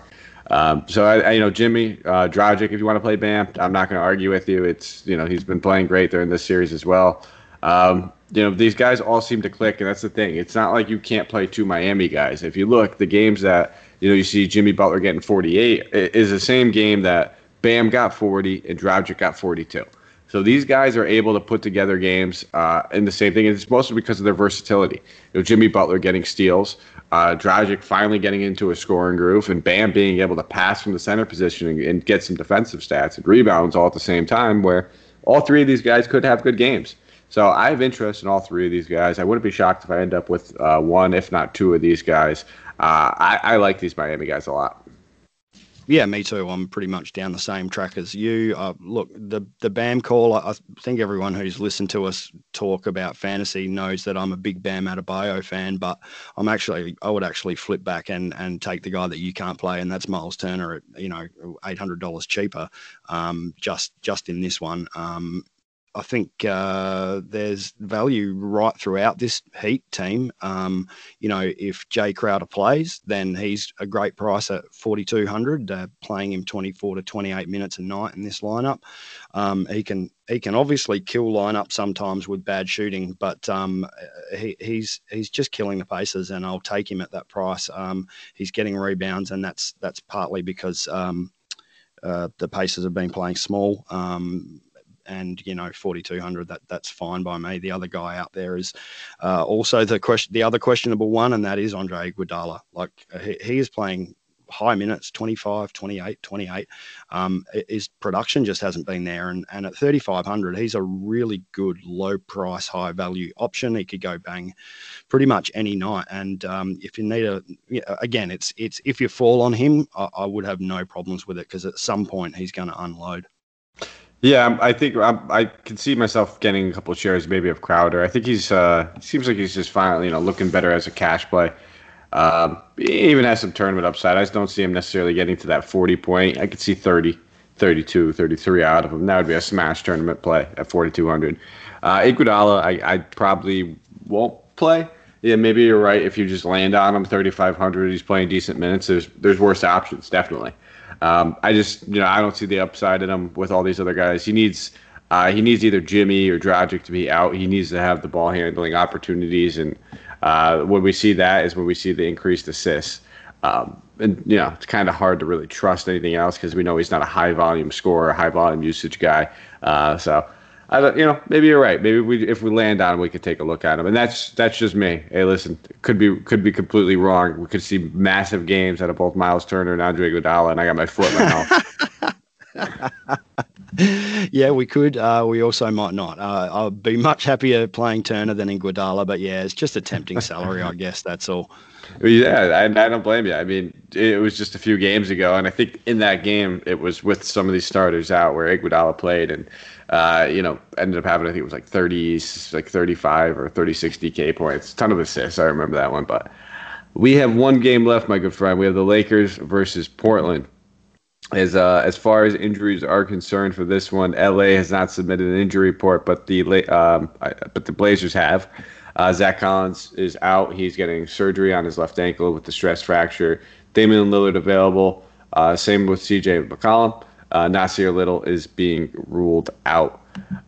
Um, so I, I, you know, Jimmy uh, Dragic, if you want to play Bam, I'm not going to argue with you. It's you know he's been playing great during this series as well. Um, you know these guys all seem to click, and that's the thing. It's not like you can't play two Miami guys. If you look, the games that you know, you see Jimmy Butler getting 48 it is the same game that Bam got 40 and Dragic got 42. So these guys are able to put together games uh, in the same thing. And it's mostly because of their versatility. You know, Jimmy Butler getting steals, uh, Dragic finally getting into a scoring groove, and Bam being able to pass from the center position and, and get some defensive stats and rebounds all at the same time. Where all three of these guys could have good games. So I have interest in all three of these guys. I wouldn't be shocked if I end up with uh, one, if not two, of these guys uh, I, I like these Miami guys a lot. Yeah, me too. I'm pretty much down the same track as you. Uh, look, the the Bam call. I think everyone who's listened to us talk about fantasy knows that I'm a big Bam Adebayo fan. But I'm actually, I would actually flip back and and take the guy that you can't play, and that's Miles Turner at you know eight hundred dollars cheaper. Um, just just in this one. Um, I think uh, there's value right throughout this Heat team. Um, you know, if Jae Crowder plays, then he's a great price at 4,200. Uh, playing him 24 to 28 minutes a night in this lineup, um, he can he can obviously kill lineup sometimes with bad shooting, but um, he, he's he's just killing the paces, and I'll take him at that price. Um, he's getting rebounds, and that's that's partly because. Um, uh, the Pacers have been playing small. Um, and you know 4200 that that's fine by me. The other guy out there is uh, also the question the other questionable one and that is andre iguodala. Like he, he is playing high minutes 25 28 28 um, his production just hasn't been there and, and at 3500 he's a really good low price high value option. He could go bang pretty much any night and um, if you need a again it's it's if you fall on him i, I would have no problems with it because at some point he's going to unload yeah, I think I, I can see myself getting a couple of shares, maybe of Crowder. I think he's uh, seems like he's just finally, you know, looking better as a cash play. Um, he even has some tournament upside. I just don't see him necessarily getting to that 40 point. I could see 30, 32, 33 out of him. That would be a smash tournament play at 4,200. Uh, Iguodala, I, I probably won't play. Yeah, maybe you're right. If you just land on him 3,500, he's playing decent minutes. There's there's worse options, definitely. Um, I just, you know, I don't see the upside in him with all these other guys. He needs, uh, he needs either Jimmy or Dragic to be out. He needs to have the ball handling opportunities, and uh, when we see that is when we see the increased assists. Um, and you know, it's kind of hard to really trust anything else because we know he's not a high volume scorer, high volume usage guy. Uh, so I don't, you know, maybe you're right. Maybe we, if we land on him, we could take a look at him. And that's that's just me. Hey, listen, could be could be completely wrong. We could see massive games out of both Miles Turner and Andre Iguodala, and I got my foot in my mouth. yeah, we could. Uh, we also might not. Uh, I'd be much happier playing Turner than in Iguodala, but yeah, it's just a tempting salary, I guess. That's all. Yeah, I, I don't blame you. I mean, it was just a few games ago, and I think in that game it was with some of these starters out where Iguodala played, and uh, you know, ended up having I think it was like 30, like 35 or 36 DK points. Ton of assists. I remember that one. But we have one game left, my good friend. We have the Lakers versus Portland. As uh, as far as injuries are concerned for this one, LA has not submitted an injury report, but the um, but the Blazers have. Uh, Zach Collins is out. He's getting surgery on his left ankle with the stress fracture. Damian Lillard available. Uh, same with CJ McCollum uh, Nassir Little is being ruled out.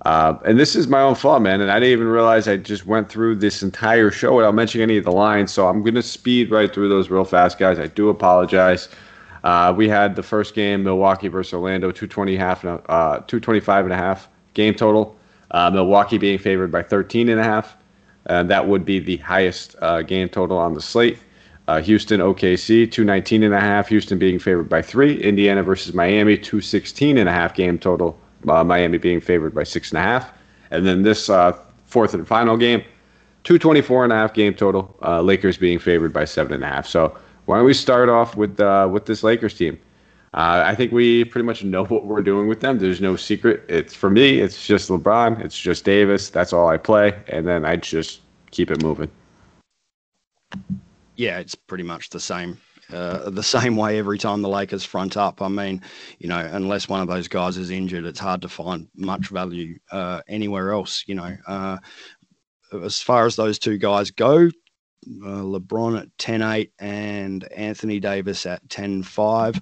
Uh, and this is my own fault, man. And I didn't even realize I just went through this entire show without mentioning any of the lines. So I'm going to speed right through those real fast, guys. I do apologize. Uh, we had the first game, Milwaukee versus Orlando, 220 half, uh, 225 and a half game total. Uh, Milwaukee being favored by 13 and a half. And that would be the highest uh, game total on the slate. Uh, Houston, OKC, 219 and a half. Houston being favored by three. Indiana versus Miami, 216 and a half game total. Uh, Miami being favored by six and a half. And then this uh, fourth and final game, 224 and a half game total. Uh, Lakers being favored by seven and a half. So why don't we start off with uh, with this Lakers team? Uh, I think we pretty much know what we're doing with them. There's no secret. It's for me. It's just LeBron. It's just Davis. That's all I play, and then I just keep it moving yeah, it's pretty much the same. Uh, the same way every time the Lakers front up. I mean, you know, unless one of those guys is injured, it's hard to find much value uh, anywhere else. You know, uh, as far as those two guys go, uh, LeBron at 10-8 and Anthony Davis at 10-5.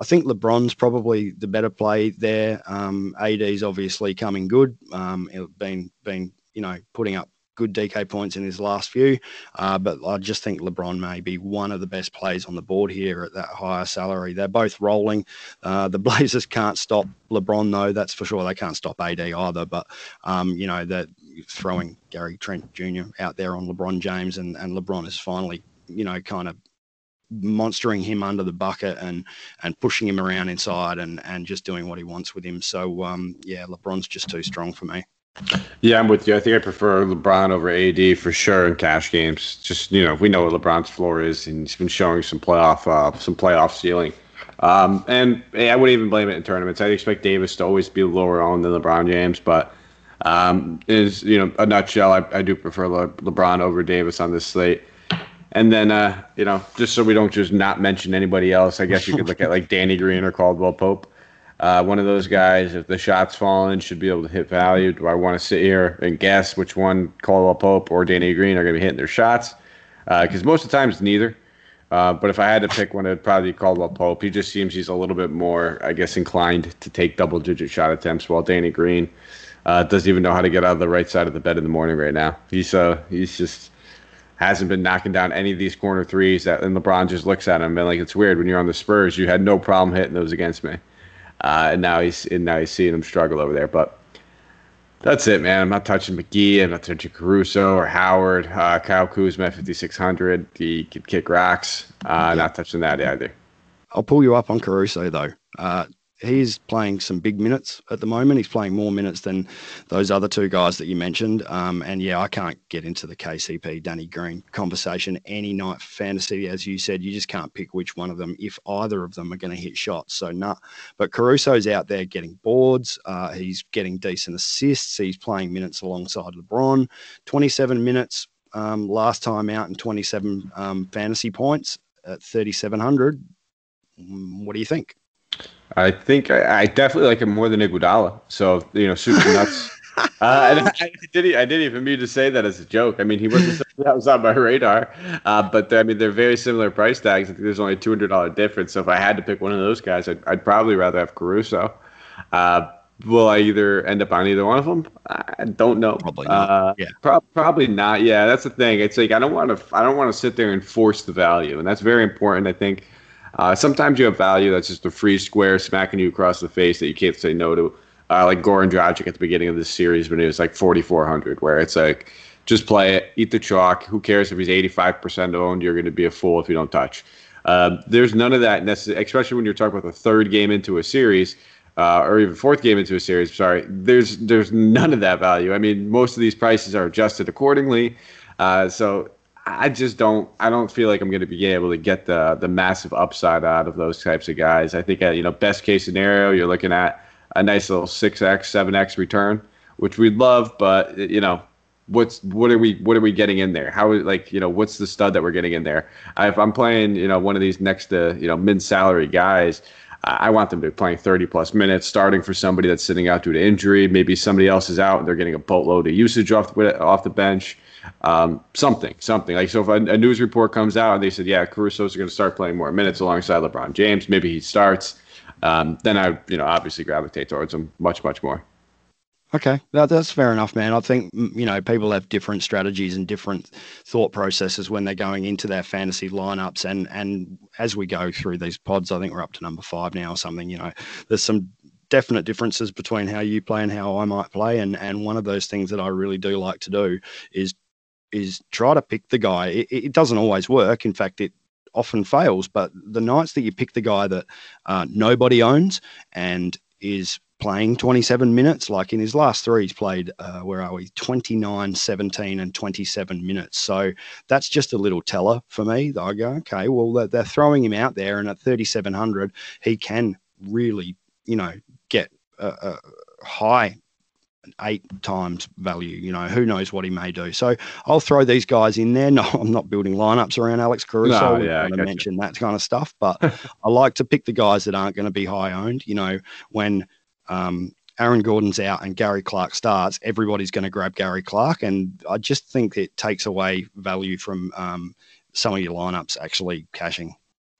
I think LeBron's probably the better play there. Um, AD's obviously coming good. Um, been been you know putting up good DK points in his last few. Uh, but I just think LeBron may be one of the best plays on the board here at that higher salary. They're both rolling. Uh, the Blazers can't stop LeBron, though, that's for sure. They can't stop AD either. But, um, you know, that throwing Gary Trent Jr. out there on LeBron James, and, and LeBron is finally, you know, kind of monstering him under the bucket and and pushing him around inside and and just doing what he wants with him. So um, yeah, LeBron's just too strong for me. Yeah, I'm with you. I think I prefer LeBron over AD for sure in cash games. Just you know, we know what LeBron's floor is, and he's been showing some playoff, uh, some playoff ceiling. Um, and hey, I wouldn't even blame it in tournaments. I expect Davis to always be lower on than LeBron James, but um, is you know a nutshell. I, I do prefer Le- LeBron over Davis on this slate. And then uh, you know, just so we don't just not mention anybody else, I guess you could look at like Danny Green or Caldwell Pope. Uh, one of those guys, if the shot's falling, should be able to hit value. Do I want to sit here and guess which one Caldwell Pope or Danny Green are going to be hitting their shots? Because uh, most of the time it's neither. Uh, but if I had to pick one, it'd probably be Caldwell Pope. He just seems he's a little bit more, I guess, inclined to take double digit shot attempts, while Danny Green uh, doesn't even know how to get out of the right side of the bed in the morning right now. He's uh, he's just hasn't been knocking down any of these corner threes that and LeBron just looks at him and like it's weird when you're on the Spurs you had no problem hitting those against me. Uh, and now he's and now he's seeing him struggle over there. But that's it, man. I'm not touching McGee. I'm not touching Caruso or Howard. Uh, Kyle Kuzma, 5600. He could kick rocks. Uh, yeah. Not touching that either. I'll pull you up on Caruso though. Uh, he's playing some big minutes at the moment. He's playing more minutes than those other two guys that you mentioned. Um, and yeah, I can't get into the KCP Danny Green conversation any night fantasy. As you said, you just can't pick which one of them if either of them are going to hit shots. So nah. But Caruso's out there getting boards. Uh, he's getting decent assists. He's playing minutes alongside LeBron. 27 minutes um, last time out and 27 um, fantasy points at 3,700. Mm, what do you think? I think I, I, definitely like him more than Iguodala. So you know, super nuts. uh, and I, I, did I didn't even mean to say that as a joke. I mean, he wasn't that was on my radar. Uh, but I mean, they're very similar price tags. I think there's only a two hundred dollar difference. So if I had to pick one of those guys, I'd, I'd probably rather have Caruso. Uh, will I either end up on either one of them? I don't know. Probably not. Uh, yeah. Pro- probably not. Yeah, that's the thing. It's like I don't want to. I don't want to sit there and force the value, and that's very important. I think uh, sometimes you have value that's just a free square smacking you across the face that you can't say no to. uh, like Goran Dragic at the beginning of this series when he was like 4,400, where it's like, just play it, eat the chalk. Who cares if he's 85% owned? You're going to be a fool if you don't touch. Uh, there's none of that necessary, especially when you're talking about the third game into a series. Uh, or even fourth game into a series. Sorry, there's there's none of that value. I mean, most of these prices are adjusted accordingly. Uh, so I just don't I don't feel like I'm going to be able to get the the massive upside out of those types of guys. I think uh, you know best case scenario you're looking at a nice little six x seven x return, which we'd love, but you know what's what are we what are we getting in there? How like you know what's the stud that we're getting in there? If I'm playing you know one of these next to you know mid salary guys, I want them to be playing 30 plus minutes, starting for somebody that's sitting out due to injury. Maybe somebody else is out and they're getting a boatload of usage off the off the bench. Um, something, something like so. If a, a, news report comes out and they said, "Yeah, Caruso's going to start playing more minutes alongside LeBron James," maybe he starts. Um, then I, you know, obviously gravitate towards him much, much more. Okay, that, that's fair enough, man. I think you know people have different strategies and different thought processes when they're going into their fantasy lineups, and and as we go through these pods, I think we're up to number five now or something. You know, there's some definite differences between how you play and how I might play, and and one of those things that I really do like to do is is try to pick the guy. It, it doesn't always work. In fact, it often fails. But the nights that you pick the guy that uh, nobody owns and is playing 27 minutes. Like in his last three, he's played, uh, where are we, 29, 17, and 27 minutes. So that's just a little teller for me. I go, okay, well, they're throwing him out there, and at 3,700, he can really, you know, get a, a high eight times value. You know, who knows what he may do. So I'll throw these guys in there. No, I'm not building lineups around Alex Caruso. No, yeah, I mention that kind of stuff, but I like to pick the guys that aren't going to be high owned. You know, when um, Aaron Gordon's out and Gary Clark starts, everybody's going to grab Gary Clark. And I just think it takes away value from um, some of your lineups actually cashing.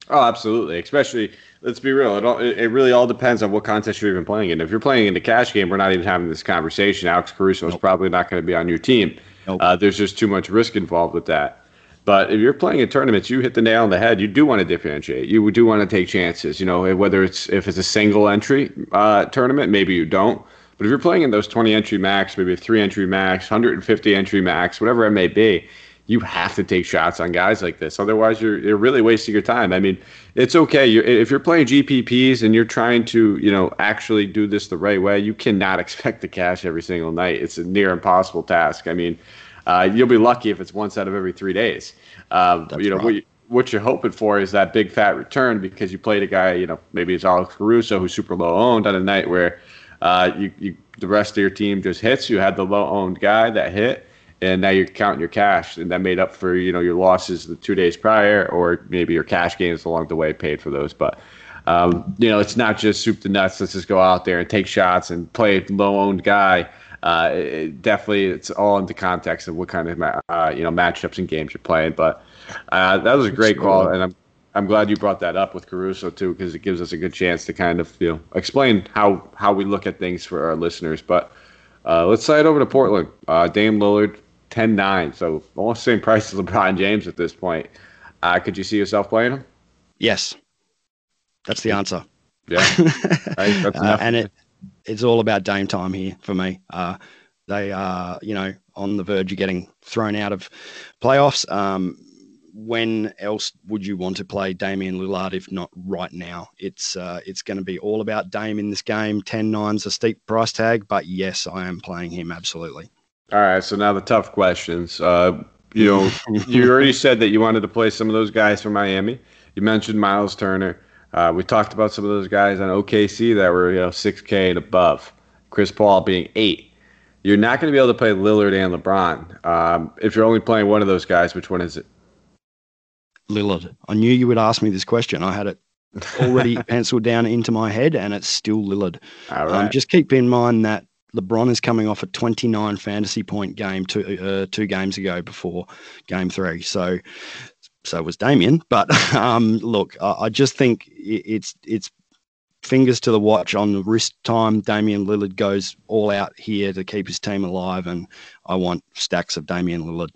Oh, absolutely. Especially, let's be real. It, all, it really all depends on what contest you're even playing in. If you're playing in the cash game, we're not even having this conversation. Alex Caruso nope. is probably not going to be on your team. Nope. Uh, there's just too much risk involved with that. But if you're playing in tournaments, you hit the nail on the head. You do want to differentiate. You do want to take chances. You know, whether it's if it's a single entry uh, tournament, maybe you don't. But if you're playing in those 20 entry max, maybe three entry max, 150 entry max, whatever it may be, you have to take shots on guys like this. Otherwise, you're you're really wasting your time. I mean, it's okay you're, if you're playing GPPs and you're trying to you know actually do this the right way. You cannot expect to cash every single night. It's a near impossible task. I mean uh, you'll be lucky if it's once out of every three days. Um, you know, what, what, you're hoping for is that big fat return because you played a guy, you know, maybe it's Alex Caruso who's super low owned on a night where uh, you, you the rest of your team just hits. You had the low owned guy that hit, and now you're counting your cash, and that made up for you know your losses the two days prior, or maybe your cash gains along the way paid for those. But um, you know, it's not just soup to nuts. Let's just go out there and take shots and play a low owned guy uh, it, definitely it's all into context of what kind of uh, you know matchups and games you're playing. But uh, that was a great call, and I'm I'm glad you brought that up with Caruso too, because it gives us a good chance to kind of you know explain how how we look at things for our listeners. But uh, let's slide over to Portland. Uh, Dame Lillard, 10-9, so almost same price as LeBron James at this point. Uh, could you see yourself playing him? Yes, that's the answer. Yeah, right, uh, and it it's all about Dame time here for me. Uh, they are, you know, on the verge of getting thrown out of playoffs. Um, when else would you want to play Damian Lillard if not right now? It's uh, it's going to be all about Dame in this game. 10-9's a steep price tag, but yes, I am playing him absolutely. All right, so now the tough questions. Uh, you know, you already said that you wanted to play some of those guys from Miami. You mentioned Miles Turner. Uh, we talked about some of those guys on OKC that were you know 6K and above. Chris Paul being eight. You're not going to be able to play Lillard and LeBron. Um, if you're only playing one of those guys, which one is it? Lillard. I knew you would ask me this question. I had it already penciled down into my head, and it's still Lillard. All um. Um, just keep in mind that LeBron is coming off a 29 fantasy point game two, uh, two games ago before game three. So so was Damian. But um, look, I, I, just think it's it's fingers to the watch on the wrist time. Damian Lillard goes all out here to keep his team alive, and I want stacks of Damian Lillard.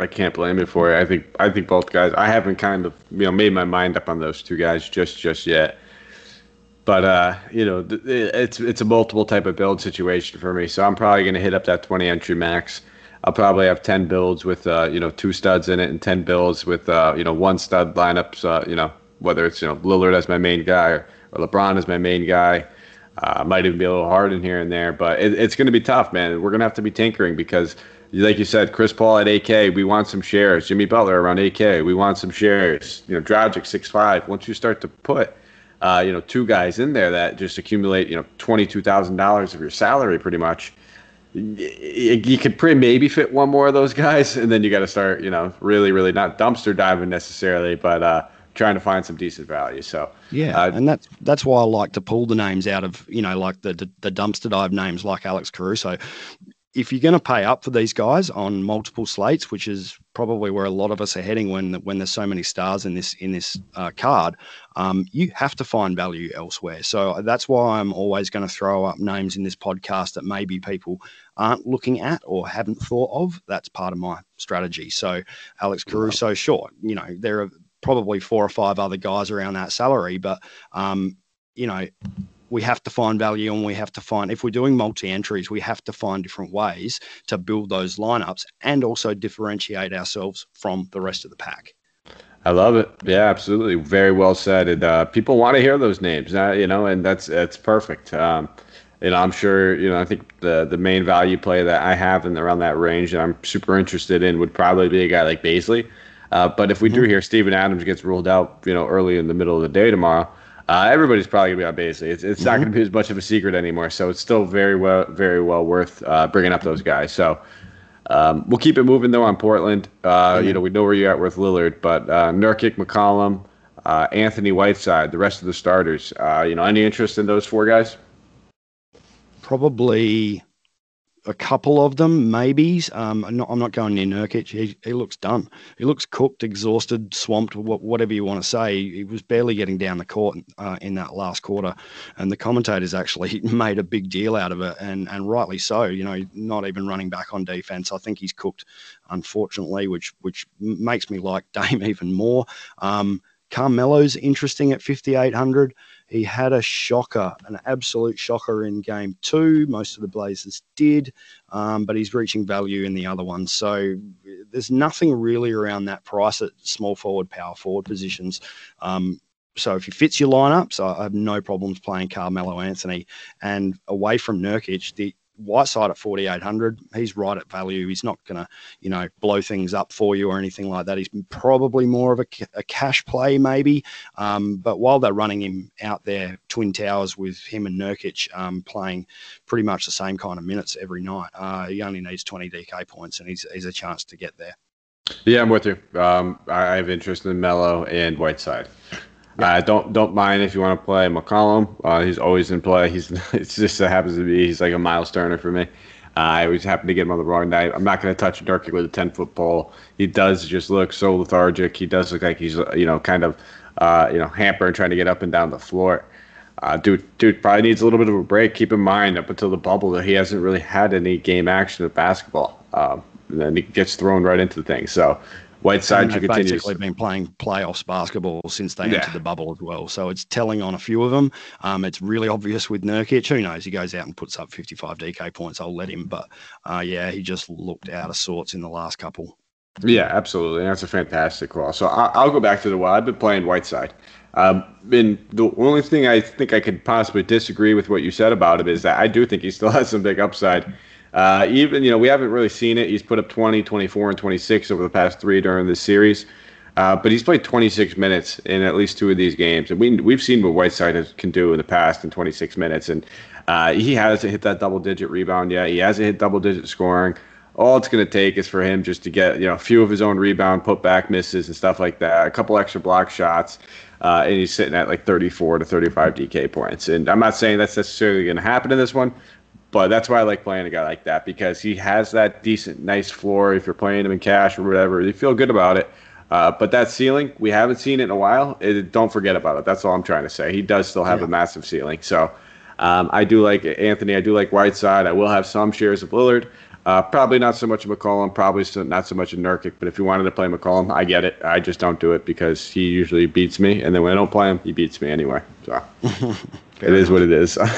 I can't blame it for it. I think I think both guys. I haven't kind of you know made my mind up on those two guys just just yet. But uh, you know, it's it's a multiple type of build situation for me. So I'm probably going to hit up that 20 entry max. I'll probably have 10 builds with uh, you know two studs in it, and 10 builds with uh, you know one stud lineups. Uh, you know, whether it's you know Lillard as my main guy or, or LeBron as my main guy. Uh, might even be a little hard in here and there, but it, it's going to be tough, man. We're going to have to be tinkering because like you said, Chris Paul at AK, we want some shares. Jimmy Butler around AK, we want some shares. You know, Dragic six five. Once you start to put, uh, you know, two guys in there that just accumulate, you know, twenty two thousand dollars of your salary, pretty much. You could pretty maybe fit one more of those guys, and then you got to start, you know, really, really not dumpster diving necessarily, but uh, trying to find some decent value. So yeah, uh, and that's that's why I like to pull the names out of you know like the the, the dumpster dive names like Alex Caruso if you're going to pay up for these guys on multiple slates, which is probably where a lot of us are heading when when there's so many stars in this in this uh, card, um, you have to find value elsewhere. So that's why I'm always going to throw up names in this podcast that maybe people aren't looking at or haven't thought of. That's part of my strategy. So Alex Caruso, sure, you know there are probably four or five other guys around that salary, but um, you know we have to find value and we have to find if we're doing multi entries we have to find different ways to build those lineups and also differentiate ourselves from the rest of the pack I love it. Yeah, absolutely. Very well said. And uh, people want to hear those names, uh, you know, and that's that's perfect. Um, and I'm sure, you know, I think the the main value play that I have in around that range that I'm super interested in would probably be a guy like Bazley. Uh, but if we mm-hmm. do hear Steven Adams gets ruled out, you know, early in the middle of the day tomorrow, uh, everybody's probably gonna be on Bazley. It's, it's mm-hmm. not gonna be as much of a secret anymore. So it's still very well, very well worth uh, bringing up those guys. So um, we'll keep it moving though on Portland. Uh, mm-hmm. You know, we know where you're at with Lillard, but uh, Nurkic, McCollum, uh, Anthony Whiteside, the rest of the starters. Uh, you know, any interest in those four guys? Probably a couple of them, maybes. Um, I'm not, I'm not going near Nurkic. He, he looks done. He looks cooked, exhausted, swamped, whatever you want to say. He was barely getting down the court uh, in that last quarter, and the commentators actually made a big deal out of it, and and rightly so. You know, not even running back on defense. I think he's cooked, unfortunately, which which makes me like Dame even more. Um, Carmelo's interesting at 5,800. He had a shocker, an absolute shocker in game two. Most of the Blazers did, um, but he's reaching value in the other one. So there's nothing really around that price at small forward, power forward positions. Um, so if he fits your lineups, I have no problems playing Carmelo Anthony. And away from Nurkic, the Whiteside at 4,800, he's right at value. He's not going to, you know, blow things up for you or anything like that. He's probably more of a, a cash play, maybe. Um, but while they're running him out there, Twin Towers with him and Nurkic um, playing pretty much the same kind of minutes every night, uh, he only needs 20 DK points and he's, he's a chance to get there. Yeah, I'm with you. Um, I have interest in Melo and Whiteside. Yeah. Uh, don't don't mind if you want to play McCollum. Uh, he's always in play. He's it's just it happens to be he's like a Miles Turner for me. Uh, I always happen to get him on the wrong night. I'm not going to touch Nurkic with a 10 foot pole. He does just look so lethargic. He does look like he's you know kind of uh, you know hampering trying to get up and down the floor. Uh, dude, dude probably needs a little bit of a break. Keep in mind, up until the bubble, that he hasn't really had any game action of basketball. Um, and then he gets thrown right into the thing. So Whiteside have basically been playing playoffs basketball since they yeah. entered the bubble as well. So it's telling on a few of them. Um, it's really obvious with Nurkic. Who knows? He goes out and puts up 55 DK points. I'll let him. But uh, yeah, he just looked out of sorts in the last couple. Yeah, absolutely. That's a fantastic call. So I'll go back to the wild. I've been playing Whiteside. Um, and the only thing I think I could possibly disagree with what you said about him is that I do think he still has some big upside. Uh, even, you know, we haven't really seen it. He's put up 20, 24, and 26 over the past three during this series. Uh, but he's played 26 minutes in at least two of these games. And we, we've seen what Whiteside has, can do in the past in 26 minutes. And uh, he hasn't hit that double digit rebound yet. He hasn't hit double digit scoring. All it's going to take is for him just to get you know a few of his own rebound put back misses and stuff like that, a couple extra block shots, uh, and he's sitting at like 34 to 35 DK points. And I'm not saying that's necessarily going to happen in this one, but that's why I like playing a guy like that because he has that decent, nice floor. If you're playing him in cash or whatever, you feel good about it. Uh, but that ceiling, we haven't seen it in a while. It, don't forget about it. That's all I'm trying to say. He does still have yeah. a massive ceiling. So um, I do like Anthony. I do like Whiteside. I will have some shares of Lillard. Uh, probably not so much of McCollum. Probably not so much of Nurkic. But if you wanted to play McCollum, I get it. I just don't do it because he usually beats me, and then when I don't play him, he beats me anyway. So. it is what it is. All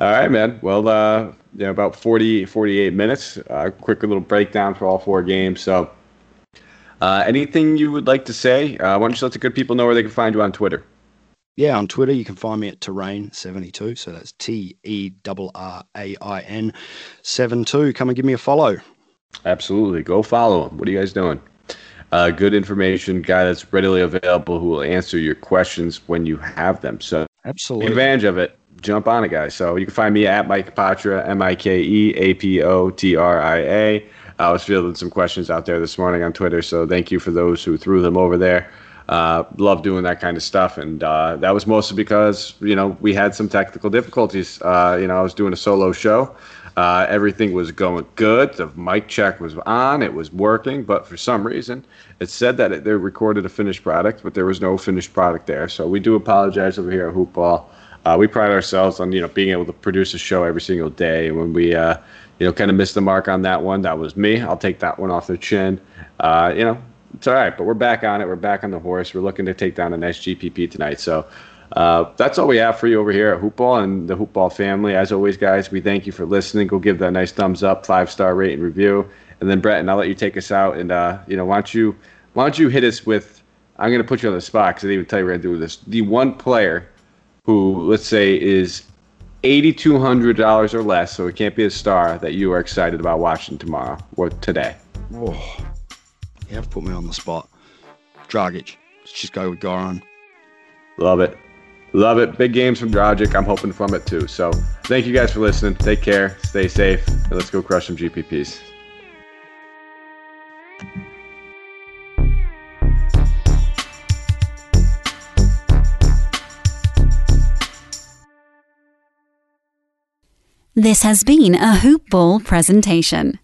right, man. Well, uh, yeah, about 40, 48 minutes. Uh, quick little breakdown for all four games. So, uh, anything you would like to say? Uh, why don't you let the good people know where they can find you on Twitter? Yeah, on Twitter, you can find me at Terrain72. So that's T E R R A I N 72. Come and give me a follow. Absolutely. Go follow him. What are you guys doing? Uh, good information, guy that's readily available who will answer your questions when you have them. So, absolutely. Take advantage of it. Jump on it, guys. So, you can find me at Mike Apotria, M I K E A P O T R I A. I was fielding some questions out there this morning on Twitter. So, thank you for those who threw them over there. Uh, love doing that kind of stuff, and uh, that was mostly because you know we had some technical difficulties. Uh, you know, I was doing a solo show. Uh, everything was going good. The mic check was on. It was working, but for some reason, it said that it, they recorded a finished product, but there was no finished product there. So we do apologize over here at Hoopball. Uh, we pride ourselves on you know being able to produce a show every single day. And when we uh, you know kind of missed the mark on that one, that was me. I'll take that one off the chin. you know, it's all right, but we're back on it. We're back on the horse. We're looking to take down an SGPP tonight. So uh, that's all we have for you over here at Hoopball and the Hoopball family. As always, guys, we thank you for listening. Go give that nice thumbs up, five star rate and review. And then Brett, and I'll let you take us out. And uh, you know, why don't you why don't you hit us with? I'm going to put you on the spot because I didn't even tell you we're going to do this. The one player who, let's say, is eighty-two hundred dollars or less, so it can't be a star that you are excited about watching tomorrow or today. Oh. You have put me on the spot. Dragic. Let's just go with Goran. Love it. Love it. Big games from Dragic. I'm hoping from it too. So thank you guys for listening. Take care. Stay safe. And let's go crush some GPPs. This has been a Hoop Ball presentation.